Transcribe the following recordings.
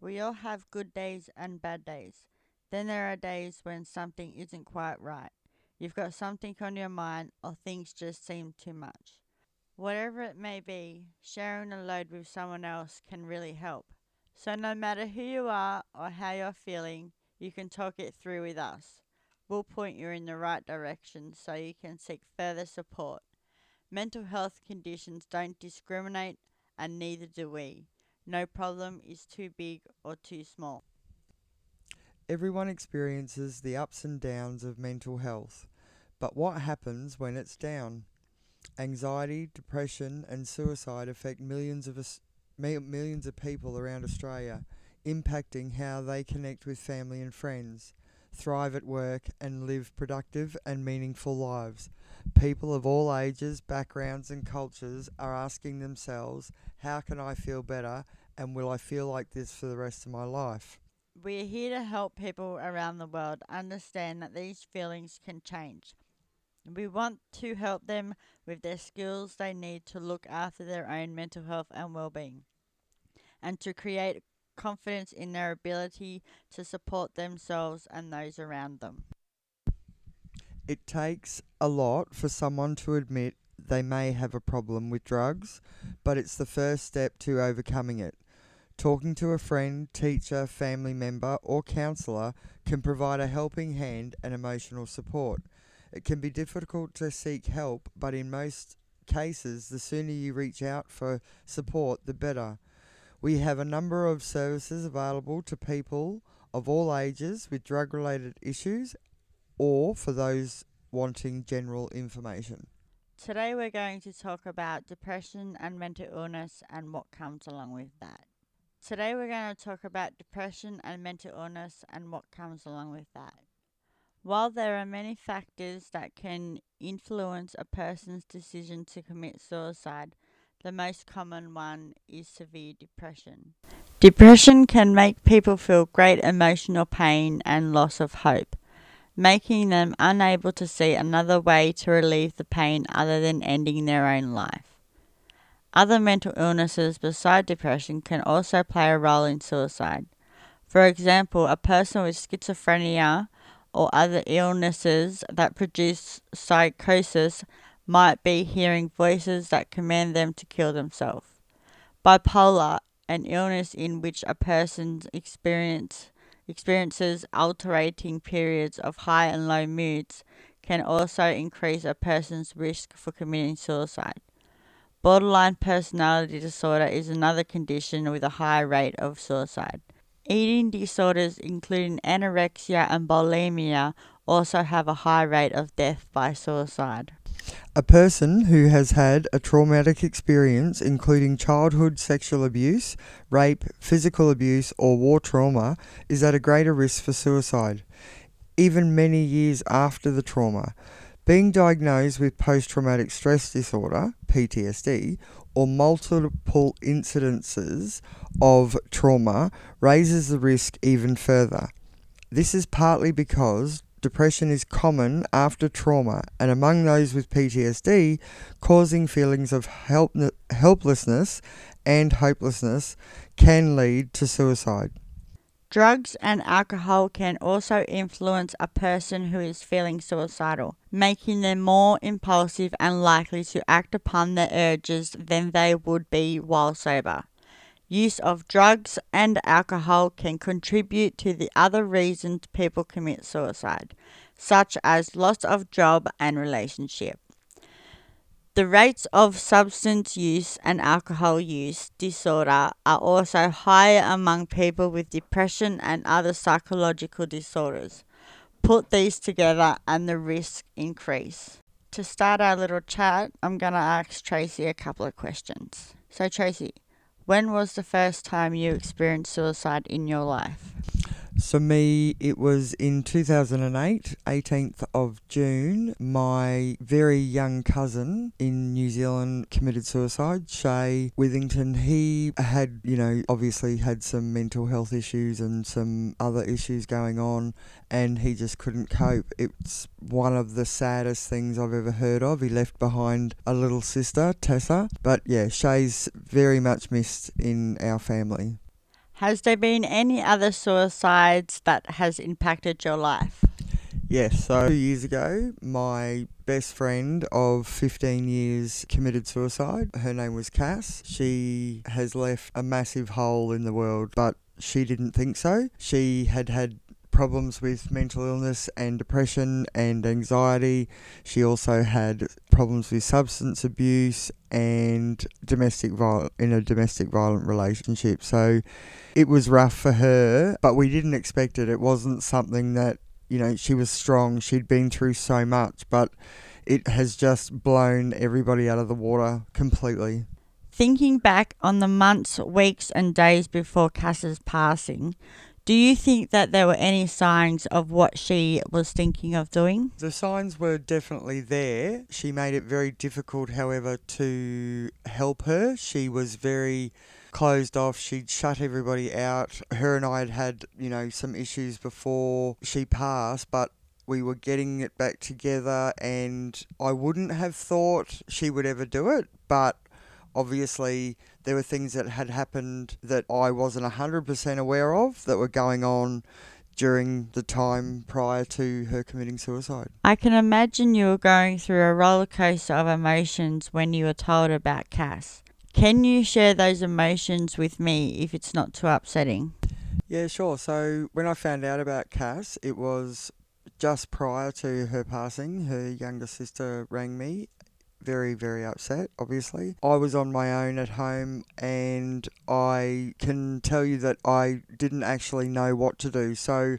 We all have good days and bad days. Then there are days when something isn't quite right. You've got something on your mind, or things just seem too much. Whatever it may be, sharing a load with someone else can really help. So, no matter who you are or how you're feeling, you can talk it through with us. We'll point you in the right direction so you can seek further support. Mental health conditions don't discriminate, and neither do we. No problem is too big or too small. Everyone experiences the ups and downs of mental health, but what happens when it's down? Anxiety, depression, and suicide affect millions of us, millions of people around Australia, impacting how they connect with family and friends, thrive at work, and live productive and meaningful lives. People of all ages, backgrounds, and cultures are asking themselves, How can I feel better? And will I feel like this for the rest of my life? We're here to help people around the world understand that these feelings can change. We want to help them with their skills they need to look after their own mental health and well being, and to create confidence in their ability to support themselves and those around them. It takes a lot for someone to admit they may have a problem with drugs, but it's the first step to overcoming it. Talking to a friend, teacher, family member, or counsellor can provide a helping hand and emotional support. It can be difficult to seek help, but in most cases, the sooner you reach out for support, the better. We have a number of services available to people of all ages with drug related issues or for those wanting general information. Today, we're going to talk about depression and mental illness and what comes along with that. Today, we're going to talk about depression and mental illness and what comes along with that. While there are many factors that can influence a person's decision to commit suicide, the most common one is severe depression. Depression can make people feel great emotional pain and loss of hope making them unable to see another way to relieve the pain other than ending their own life. Other mental illnesses besides depression can also play a role in suicide. For example, a person with schizophrenia or other illnesses that produce psychosis might be hearing voices that command them to kill themselves. Bipolar, an illness in which a person experience experiences alternating periods of high and low moods can also increase a person's risk for committing suicide. Borderline personality disorder is another condition with a high rate of suicide. Eating disorders, including anorexia and bulimia, also have a high rate of death by suicide. A person who has had a traumatic experience, including childhood sexual abuse, rape, physical abuse, or war trauma, is at a greater risk for suicide, even many years after the trauma. Being diagnosed with post traumatic stress disorder, PTSD, or multiple incidences of trauma raises the risk even further. This is partly because depression is common after trauma, and among those with PTSD, causing feelings of help- helplessness and hopelessness can lead to suicide. Drugs and alcohol can also influence a person who is feeling suicidal, making them more impulsive and likely to act upon their urges than they would be while sober. Use of drugs and alcohol can contribute to the other reasons people commit suicide, such as loss of job and relationship. The rates of substance use and alcohol use disorder are also higher among people with depression and other psychological disorders. Put these together and the risk increase. To start our little chat, I'm going to ask Tracy a couple of questions. So, Tracy, when was the first time you experienced suicide in your life? So me, it was in 2008, 18th of June. My very young cousin in New Zealand committed suicide, Shay Withington. He had, you know, obviously had some mental health issues and some other issues going on, and he just couldn't cope. It's one of the saddest things I've ever heard of. He left behind a little sister, Tessa. But yeah, Shay's very much missed in our family. Has there been any other suicides that has impacted your life? Yes, so two years ago, my best friend of 15 years committed suicide. Her name was Cass. She has left a massive hole in the world, but she didn't think so. She had had problems with mental illness and depression and anxiety. She also had problems with substance abuse and domestic viol- in a domestic violent relationship. So it was rough for her, but we didn't expect it. It wasn't something that you know, she was strong. She'd been through so much, but it has just blown everybody out of the water completely. Thinking back on the months, weeks, and days before Cass's passing, do you think that there were any signs of what she was thinking of doing? The signs were definitely there. She made it very difficult, however, to help her. She was very closed off. She'd shut everybody out. Her and I had had, you know, some issues before she passed, but we were getting it back together, and I wouldn't have thought she would ever do it, but obviously there were things that had happened that I wasn't 100% aware of that were going on during the time prior to her committing suicide. I can imagine you were going through a roller coaster of emotions when you were told about Cass. Can you share those emotions with me if it's not too upsetting? Yeah, sure. So when I found out about Cass, it was just prior to her passing. Her younger sister rang me very, very upset, obviously. I was on my own at home and I can tell you that I didn't actually know what to do. So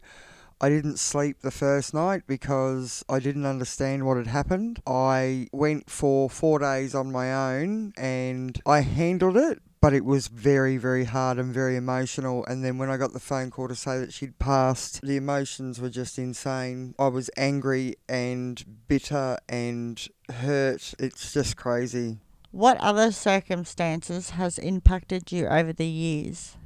I didn't sleep the first night because I didn't understand what had happened. I went for four days on my own and I handled it, but it was very, very hard and very emotional. And then when I got the phone call to say that she'd passed, the emotions were just insane. I was angry and bitter and hurt. It's just crazy. What other circumstances has impacted you over the years?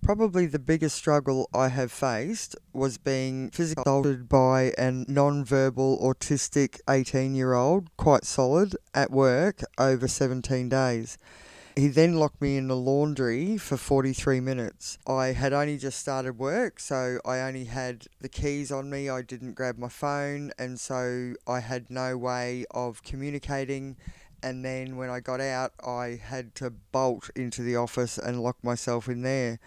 Probably the biggest struggle I have faced was being physically assaulted by a non-verbal autistic 18 year old, quite solid, at work over 17 days. He then locked me in the laundry for 43 minutes. I had only just started work, so I only had the keys on me. I didn't grab my phone, and so I had no way of communicating and then when I got out, I had to bolt into the office and lock myself in there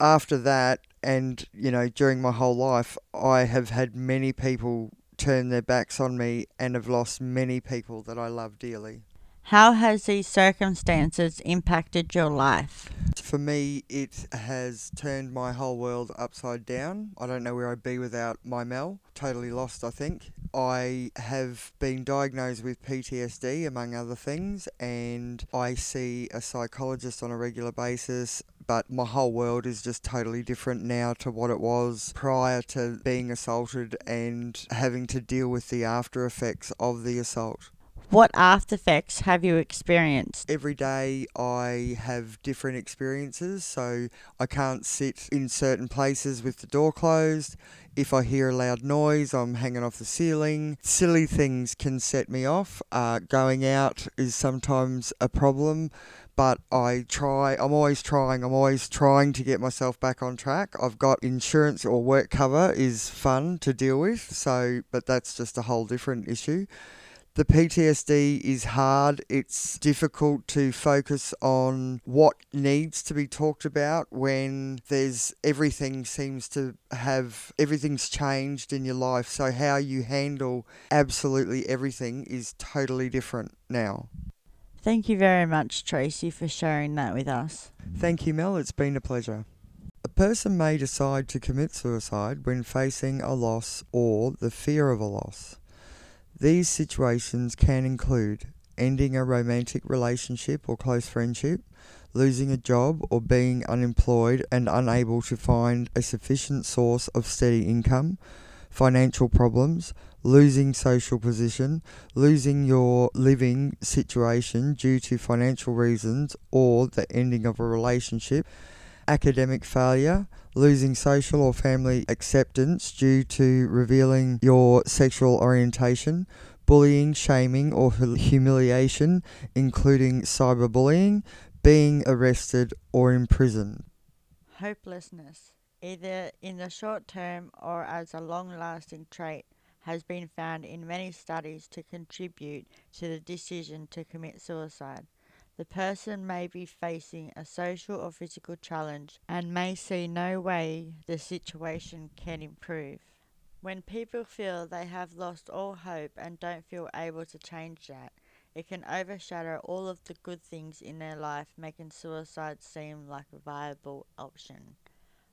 after that, and you know, during my whole life, I have had many people turn their backs on me and have lost many people that I love dearly. How has these circumstances impacted your life? For me, it has turned my whole world upside down. I don't know where I'd be without my Mel. Totally lost, I think. I have been diagnosed with PTSD, among other things, and I see a psychologist on a regular basis. But my whole world is just totally different now to what it was prior to being assaulted and having to deal with the after effects of the assault. What after effects have you experienced? Every day I have different experiences, so I can't sit in certain places with the door closed. If I hear a loud noise, I'm hanging off the ceiling. Silly things can set me off. Uh, going out is sometimes a problem, but I try, I'm always trying, I'm always trying to get myself back on track. I've got insurance or work cover is fun to deal with, so, but that's just a whole different issue the PTSD is hard. It's difficult to focus on what needs to be talked about when there's everything seems to have everything's changed in your life. So, how you handle absolutely everything is totally different now. Thank you very much, Tracy, for sharing that with us. Thank you, Mel. It's been a pleasure. A person may decide to commit suicide when facing a loss or the fear of a loss. These situations can include ending a romantic relationship or close friendship, losing a job or being unemployed and unable to find a sufficient source of steady income, financial problems, losing social position, losing your living situation due to financial reasons or the ending of a relationship, academic failure, losing social or family acceptance due to revealing your sexual orientation, bullying, shaming, or humiliation, including cyberbullying, being arrested or imprisoned. Hopelessness, either in the short term or as a long lasting trait, has been found in many studies to contribute to the decision to commit suicide. The person may be facing a social or physical challenge and may see no way the situation can improve. When people feel they have lost all hope and don't feel able to change that, it can overshadow all of the good things in their life, making suicide seem like a viable option.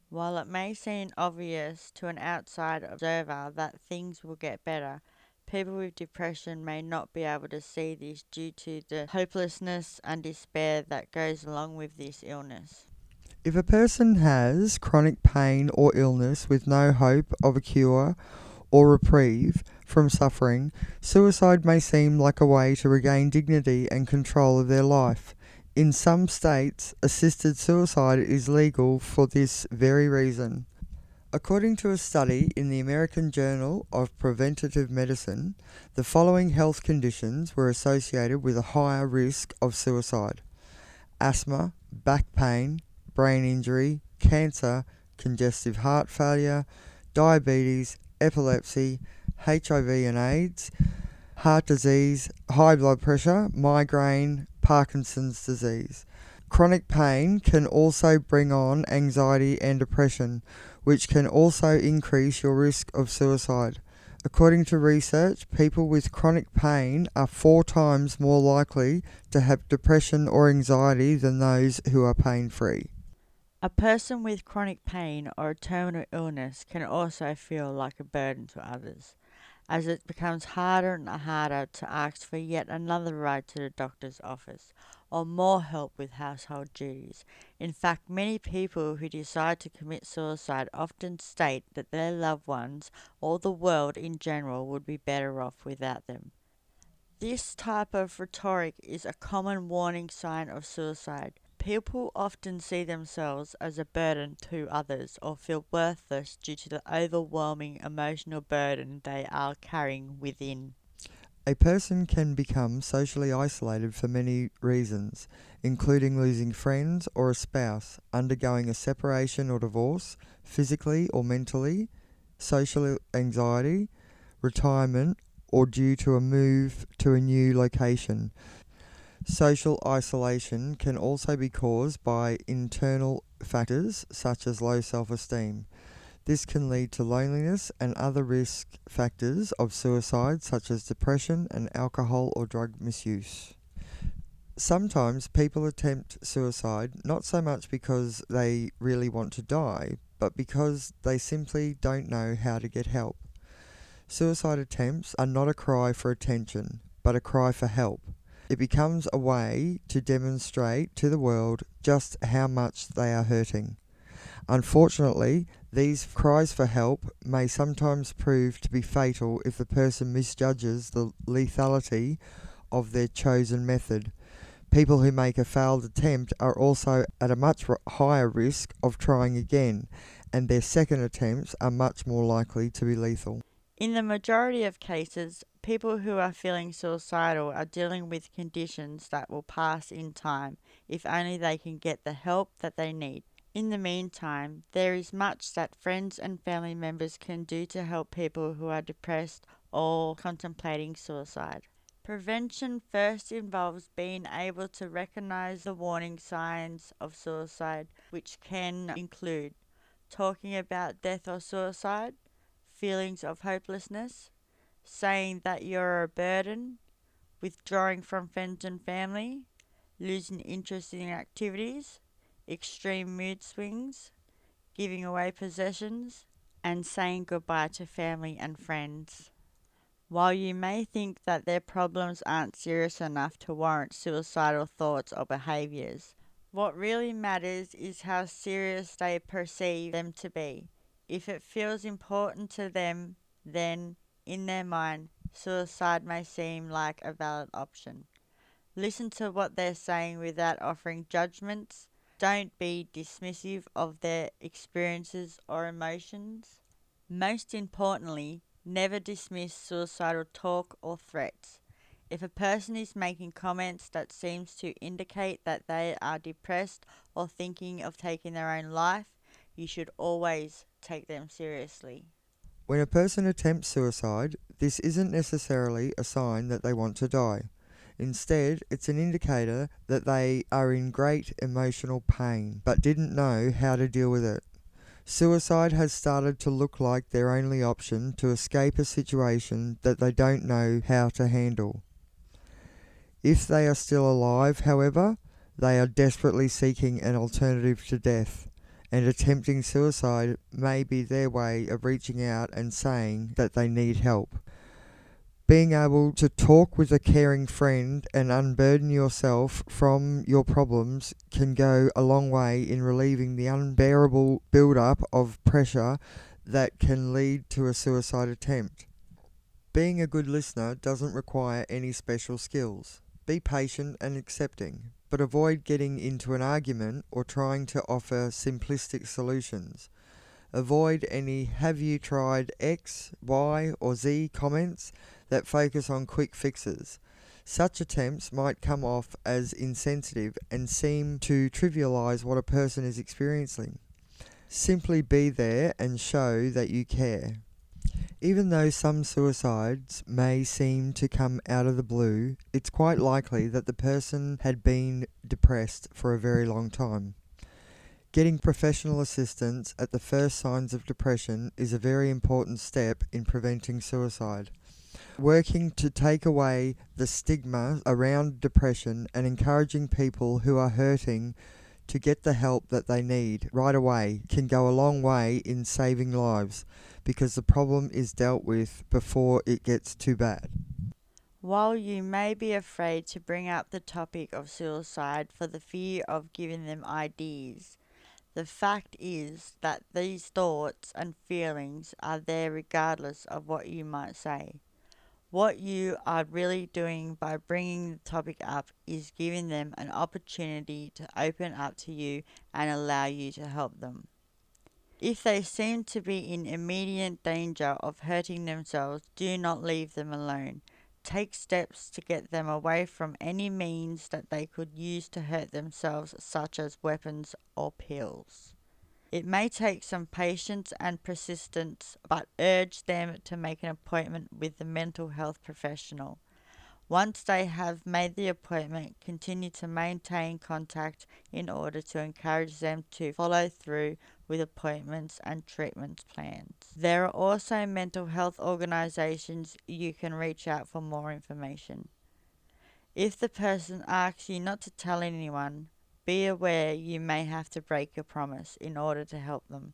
While it may seem obvious to an outside observer that things will get better, people with depression may not be able to see this due to the hopelessness and despair that goes along with this illness. If a person has chronic pain or illness with no hope of a cure or reprieve from suffering, suicide may seem like a way to regain dignity and control of their life. In some states, assisted suicide is legal for this very reason. According to a study in the American Journal of Preventive Medicine, the following health conditions were associated with a higher risk of suicide asthma, back pain, brain injury, cancer, congestive heart failure, diabetes, epilepsy, HIV and AIDS, heart disease, high blood pressure, migraine, Parkinson's disease. Chronic pain can also bring on anxiety and depression, which can also increase your risk of suicide. According to research, people with chronic pain are four times more likely to have depression or anxiety than those who are pain free. A person with chronic pain or a terminal illness can also feel like a burden to others as it becomes harder and harder to ask for yet another ride to the doctor's office or more help with household duties. In fact, many people who decide to commit suicide often state that their loved ones or the world in general would be better off without them. This type of rhetoric is a common warning sign of suicide. People often see themselves as a burden to others or feel worthless due to the overwhelming emotional burden they are carrying within. A person can become socially isolated for many reasons, including losing friends or a spouse, undergoing a separation or divorce, physically or mentally, social anxiety, retirement, or due to a move to a new location. Social isolation can also be caused by internal factors such as low self esteem. This can lead to loneliness and other risk factors of suicide, such as depression and alcohol or drug misuse. Sometimes people attempt suicide not so much because they really want to die, but because they simply don't know how to get help. Suicide attempts are not a cry for attention, but a cry for help. It becomes a way to demonstrate to the world just how much they are hurting. Unfortunately, these cries for help may sometimes prove to be fatal if the person misjudges the lethality of their chosen method. People who make a failed attempt are also at a much higher risk of trying again, and their second attempts are much more likely to be lethal. In the majority of cases, people who are feeling suicidal are dealing with conditions that will pass in time if only they can get the help that they need. In the meantime, there is much that friends and family members can do to help people who are depressed or contemplating suicide. Prevention first involves being able to recognize the warning signs of suicide, which can include talking about death or suicide, feelings of hopelessness, saying that you're a burden, withdrawing from friends and family, losing interest in activities, extreme mood swings, giving away possessions, and saying goodbye to family and friends. While you may think that their problems aren't serious enough to warrant suicidal thoughts or behaviors, what really matters is how serious they perceive them to be. If it feels important to them, then, in their mind, suicide may seem like a valid option. Listen to what they're saying without offering judgments. Don't be dismissive of their experiences or emotions. Most importantly, never dismiss suicidal talk or threats. If a person is making comments that seems to indicate that they are depressed or thinking of taking their own life, you should always take them seriously. When a person attempts suicide, this isn't necessarily a sign that they want to die. Instead, it's an indicator that they are in great emotional pain but didn't know how to deal with it. Suicide has started to look like their only option to escape a situation that they don't know how to handle. If they are still alive, however, they are desperately seeking an alternative to death, and attempting suicide may be their way of reaching out and saying that they need help. Being able to talk with a caring friend and unburden yourself from your problems can go a long way in relieving the unbearable build-up of pressure that can lead to a suicide attempt. Being a good listener doesn't require any special skills. Be patient and accepting, but avoid getting into an argument or trying to offer simplistic solutions. Avoid any have you tried X, Y, or Z comments that focus on quick fixes. Such attempts might come off as insensitive and seem to trivialize what a person is experiencing. Simply be there and show that you care. Even though some suicides may seem to come out of the blue, it's quite likely that the person had been depressed for a very long time. Getting professional assistance at the first signs of depression is a very important step in preventing suicide. Working to take away the stigma around depression and encouraging people who are hurting to get the help that they need right away can go a long way in saving lives because the problem is dealt with before it gets too bad. While you may be afraid to bring up the topic of suicide for the fear of giving them ideas, the fact is that these thoughts and feelings are there regardless of what you might say. What you are really doing by bringing the topic up is giving them an opportunity to open up to you and allow you to help them. If they seem to be in immediate danger of hurting themselves, do not leave them alone. Take steps to get them away from any means that they could use to hurt themselves, such as weapons or pills. It may take some patience and persistence, but urge them to make an appointment with the mental health professional. Once they have made the appointment, continue to maintain contact in order to encourage them to follow through with appointments and treatment plans. There are also mental health organisations you can reach out for more information. If the person asks you not to tell anyone, be aware you may have to break your promise in order to help them.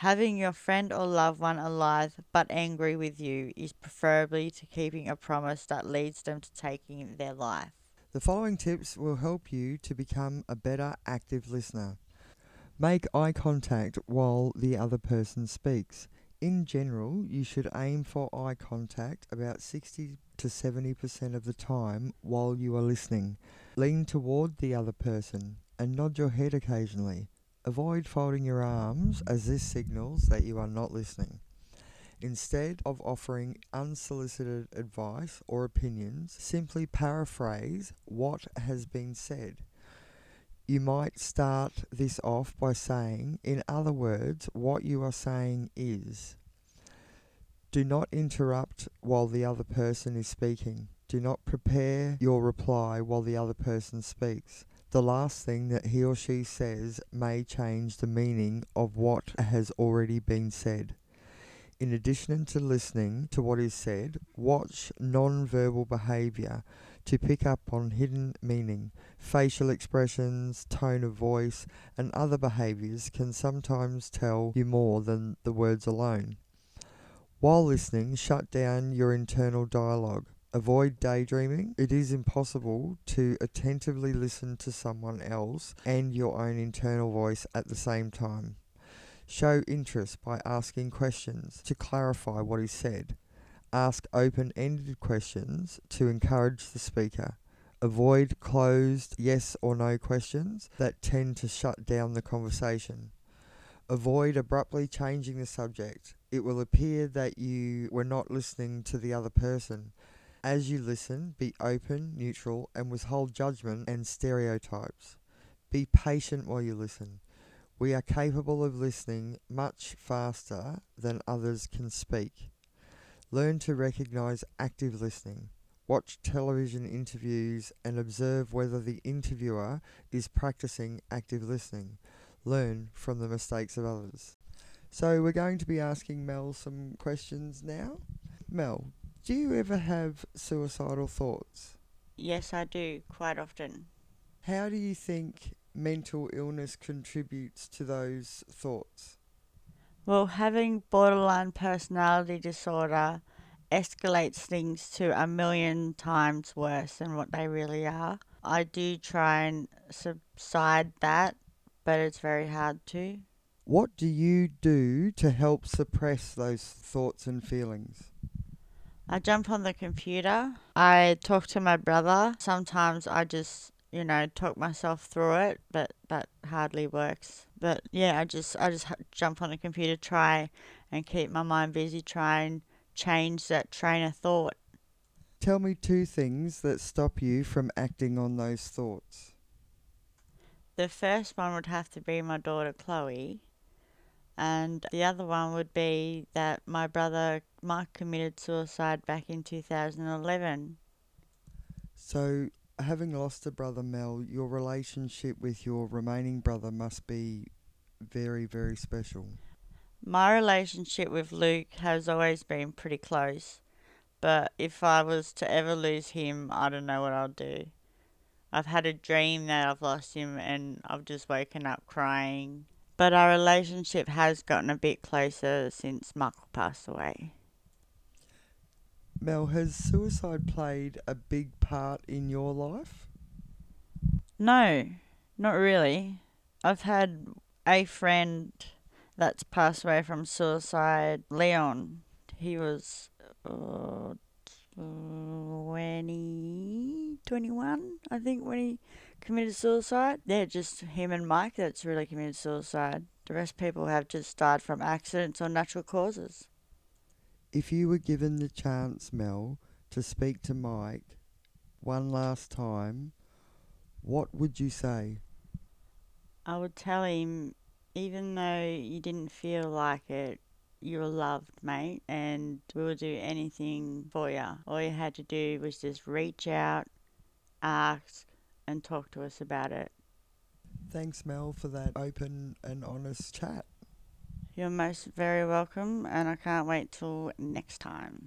Having your friend or loved one alive but angry with you is preferably to keeping a promise that leads them to taking their life. The following tips will help you to become a better active listener. Make eye contact while the other person speaks. In general, you should aim for eye contact about 60 to 70% of the time while you are listening. Lean toward the other person and nod your head occasionally. Avoid folding your arms as this signals that you are not listening. Instead of offering unsolicited advice or opinions, simply paraphrase what has been said. You might start this off by saying, in other words, what you are saying is. Do not interrupt while the other person is speaking. Do not prepare your reply while the other person speaks the last thing that he or she says may change the meaning of what has already been said. In addition to listening to what is said, watch non-verbal behavior to pick up on hidden meaning. Facial expressions, tone of voice, and other behaviors can sometimes tell you more than the words alone. While listening, shut down your internal dialogue. Avoid daydreaming. It is impossible to attentively listen to someone else and your own internal voice at the same time. Show interest by asking questions to clarify what is said. Ask open ended questions to encourage the speaker. Avoid closed yes or no questions that tend to shut down the conversation. Avoid abruptly changing the subject. It will appear that you were not listening to the other person as you listen, be open, neutral, and withhold judgment and stereotypes. Be patient while you listen. We are capable of listening much faster than others can speak. Learn to recognize active listening. Watch television interviews and observe whether the interviewer is practicing active listening. Learn from the mistakes of others. So, we're going to be asking Mel some questions now. Mel, do you ever have suicidal thoughts? Yes, I do quite often. How do you think mental illness contributes to those thoughts? Well, having borderline personality disorder escalates things to a million times worse than what they really are. I do try and subside that, but it's very hard to. What do you do to help suppress those thoughts and feelings? I jump on the computer. I talk to my brother. Sometimes I just, you know, talk myself through it, but that hardly works. But yeah, I just I just jump on the computer, try and keep my mind busy, try and change that train of thought. Tell me two things that stop you from acting on those thoughts. The first one would have to be my daughter Chloe. And the other one would be that my brother Mark committed suicide back in 2011. So, having lost a brother, Mel, your relationship with your remaining brother must be very, very special. My relationship with Luke has always been pretty close, but if I was to ever lose him, I don't know what I'll do. I've had a dream that I've lost him and I've just woken up crying but our relationship has gotten a bit closer since Michael passed away. Mel, has suicide played a big part in your life? No, not really. I've had a friend that's passed away from suicide, Leon. He was uh, 20, 21, I think, when he committed suicide. They're just him and Mike that's really committed suicide. The rest people have just died from accidents or natural causes. If you were given the chance, Mel, to speak to Mike one last time, what would you say? I would tell him, even though you didn't feel like it, you were loved, mate, and we will do anything for you. All you had to do was just reach out, ask, and talk to us about it. Thanks, Mel, for that open and honest chat. You're most very welcome, and I can't wait till next time.